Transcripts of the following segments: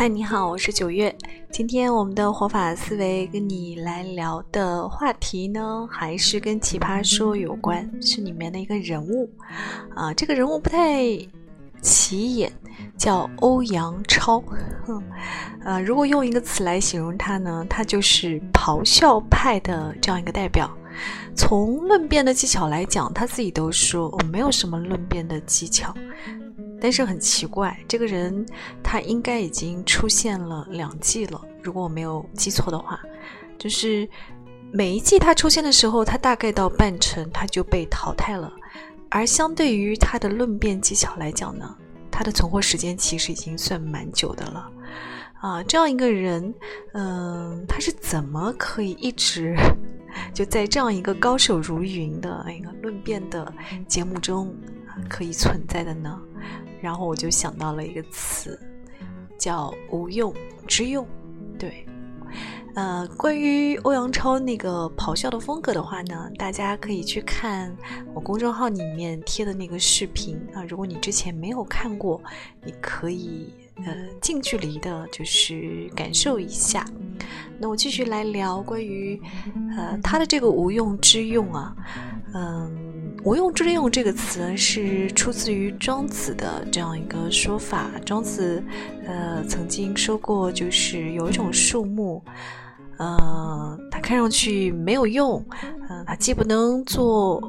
嗨，你好，我是九月。今天我们的活法思维跟你来聊的话题呢，还是跟《奇葩说》有关，是里面的一个人物啊。这个人物不太起眼，叫欧阳超。呃，如果用一个词来形容他呢，他就是咆哮派的这样一个代表。从论辩的技巧来讲，他自己都说我没有什么论辩的技巧。但是很奇怪，这个人他应该已经出现了两季了，如果我没有记错的话，就是每一季他出现的时候，他大概到半程他就被淘汰了。而相对于他的论辩技巧来讲呢，他的存活时间其实已经算蛮久的了。啊，这样一个人，嗯，他是怎么可以一直就在这样一个高手如云的一个论辩的节目中可以存在的呢？然后我就想到了一个词，叫“无用之用”。对，呃，关于欧阳超那个咆哮的风格的话呢，大家可以去看我公众号里面贴的那个视频啊。如果你之前没有看过，你可以呃近距离的，就是感受一下。那我继续来聊关于呃他的这个“无用之用”啊，嗯。无用之用这个词是出自于庄子的这样一个说法。庄子，呃，曾经说过，就是有一种树木，呃，它看上去没有用，呃，它既不能做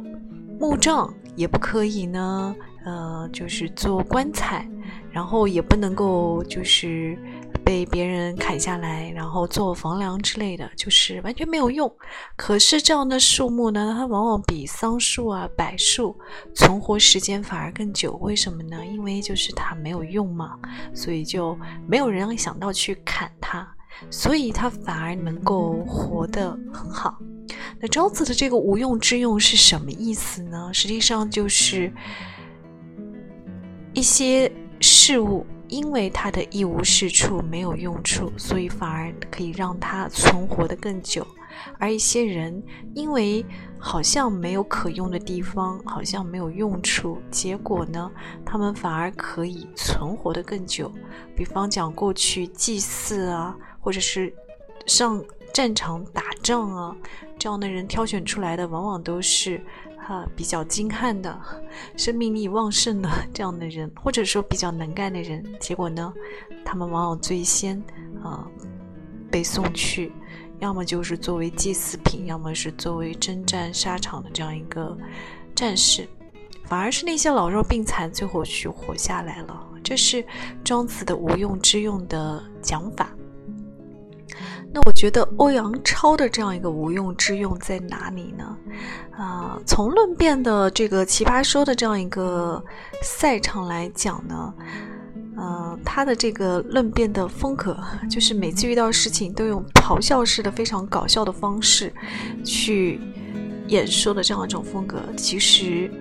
木杖，也不可以呢，呃，就是做棺材，然后也不能够就是。被别人砍下来，然后做房梁之类的，就是完全没有用。可是这样的树木呢，它往往比桑树啊、柏树存活时间反而更久。为什么呢？因为就是它没有用嘛，所以就没有人想到去砍它，所以它反而能够活得很好。那庄子的这个无用之用是什么意思呢？实际上就是一些事物。因为它的一无是处，没有用处，所以反而可以让它存活的更久。而一些人，因为好像没有可用的地方，好像没有用处，结果呢，他们反而可以存活的更久。比方讲，过去祭祀啊，或者是上战场打仗啊，这样的人挑选出来的，往往都是。哈，比较精悍的、生命力旺盛的这样的人，或者说比较能干的人，结果呢，他们往往最先啊被送去，要么就是作为祭祀品，要么是作为征战沙场的这样一个战士，反而是那些老弱病残最后去活下来了。这是庄子的无用之用的讲法。那我觉得欧阳超的这样一个无用之用在哪里呢？啊，从论辩的这个奇葩说的这样一个赛场来讲呢，呃，他的这个论辩的风格，就是每次遇到事情都用咆哮式的非常搞笑的方式去演说的这样一种风格，其实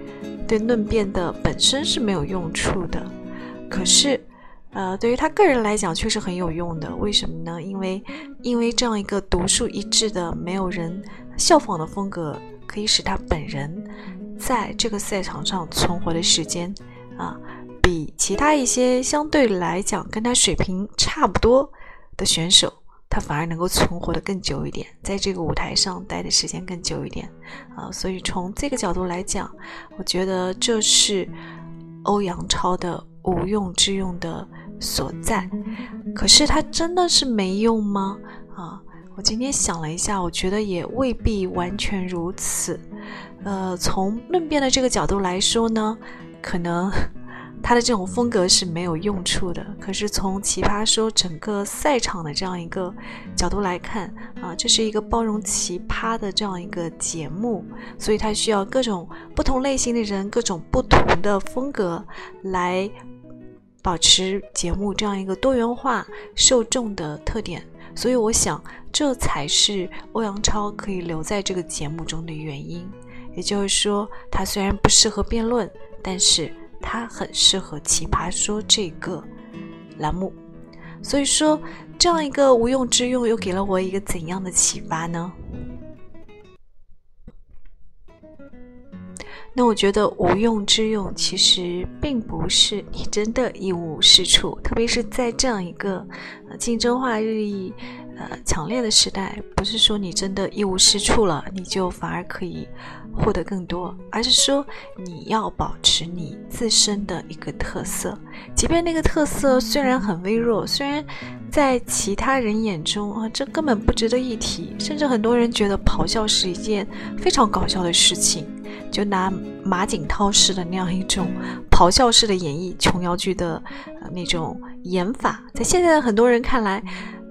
对论辩的本身是没有用处的。可是。呃，对于他个人来讲，确实很有用的。为什么呢？因为，因为这样一个独树一帜的、没有人效仿的风格，可以使他本人在这个赛场上存活的时间啊，比其他一些相对来讲跟他水平差不多的选手，他反而能够存活的更久一点，在这个舞台上待的时间更久一点啊。所以从这个角度来讲，我觉得这是欧阳超的无用之用的。所在，可是他真的是没用吗？啊，我今天想了一下，我觉得也未必完全如此。呃，从论辩的这个角度来说呢，可能他的这种风格是没有用处的。可是从奇葩说整个赛场的这样一个角度来看，啊，这是一个包容奇葩的这样一个节目，所以它需要各种不同类型的人，各种不同的风格来。保持节目这样一个多元化受众的特点，所以我想这才是欧阳超可以留在这个节目中的原因。也就是说，他虽然不适合辩论，但是他很适合《奇葩说》这个栏目。所以说，这样一个无用之用又给了我一个怎样的启发呢？那我觉得无用之用其实并不是你真的一无是处，特别是在这样一个竞争化日益呃强烈的时代，不是说你真的一无是处了，你就反而可以获得更多，而是说你要保持你自身的一个特色，即便那个特色虽然很微弱，虽然在其他人眼中啊这根本不值得一提，甚至很多人觉得咆哮是一件非常搞笑的事情。就拿马景涛式的那样一种咆哮式的演绎琼瑶剧的那种演法，在现在的很多人看来，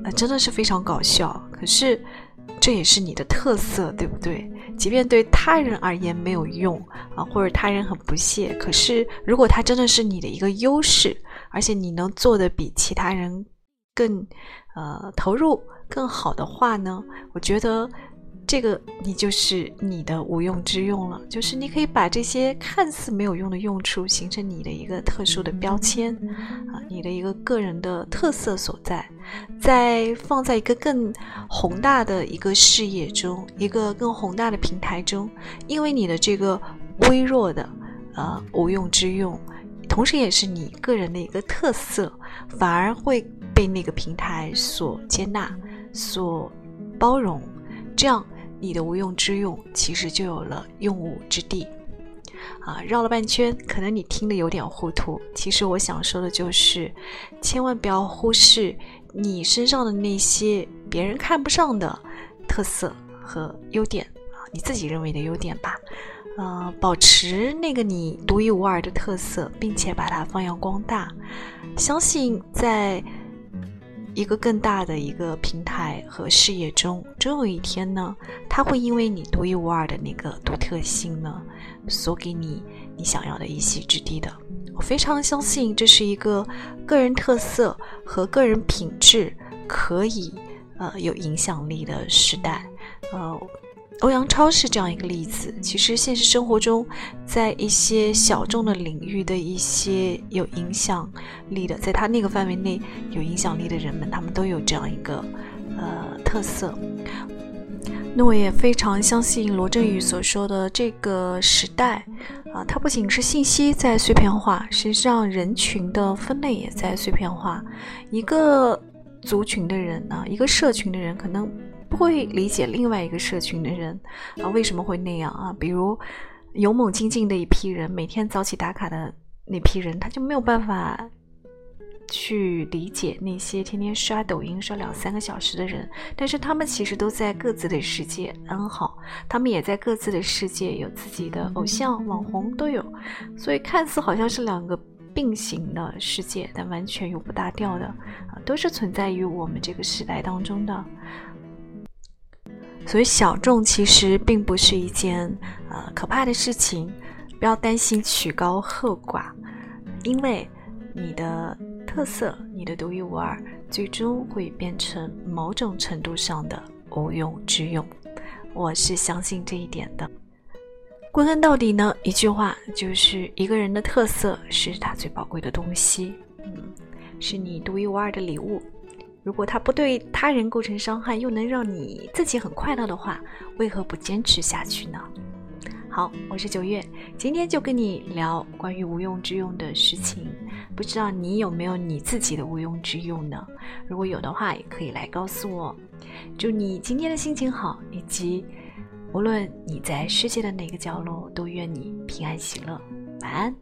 呃真的是非常搞笑。可是这也是你的特色，对不对？即便对他人而言没有用啊，或者他人很不屑，可是如果他真的是你的一个优势，而且你能做的比其他人更呃投入更好的话呢？我觉得。这个你就是你的无用之用了，就是你可以把这些看似没有用的用处形成你的一个特殊的标签，啊，你的一个个人的特色所在，在放在一个更宏大的一个视野中，一个更宏大的平台中，因为你的这个微弱的呃无用之用，同时也是你个人的一个特色，反而会被那个平台所接纳、所包容，这样。你的无用之用，其实就有了用武之地。啊，绕了半圈，可能你听得有点糊涂。其实我想说的就是，千万不要忽视你身上的那些别人看不上的特色和优点啊，你自己认为的优点吧。呃，保持那个你独一无二的特色，并且把它发扬光大。相信在。一个更大的一个平台和事业中，终有一天呢，它会因为你独一无二的那个独特性呢，所给你你想要的一席之地的。我非常相信这是一个个人特色和个人品质可以呃有影响力的时代，呃。欧阳超是这样一个例子。其实现实生活中，在一些小众的领域的一些有影响力的，在他那个范围内有影响力的人们，他们都有这样一个呃特色。那我也非常相信罗振宇所说的这个时代啊，它不仅是信息在碎片化，实际上人群的分类也在碎片化。一个族群的人呢，一个社群的人可能。不会理解另外一个社群的人啊为什么会那样啊？比如勇猛精进的一批人，每天早起打卡的那批人，他就没有办法去理解那些天天刷抖音刷两三个小时的人。但是他们其实都在各自的世界安好，他们也在各自的世界有自己的偶像、网红都有，所以看似好像是两个并行的世界，但完全又不搭调的啊，都是存在于我们这个时代当中的。所以小众其实并不是一件呃可怕的事情，不要担心曲高和寡，因为你的特色、你的独一无二，最终会变成某种程度上的无用之用。我是相信这一点的。归根到底呢，一句话就是一个人的特色是他最宝贵的东西，嗯，是你独一无二的礼物。如果它不对他人构成伤害，又能让你自己很快乐的话，为何不坚持下去呢？好，我是九月，今天就跟你聊关于无用之用的事情。不知道你有没有你自己的无用之用呢？如果有的话，也可以来告诉我。祝你今天的心情好，以及无论你在世界的哪个角落，都愿你平安喜乐。晚安。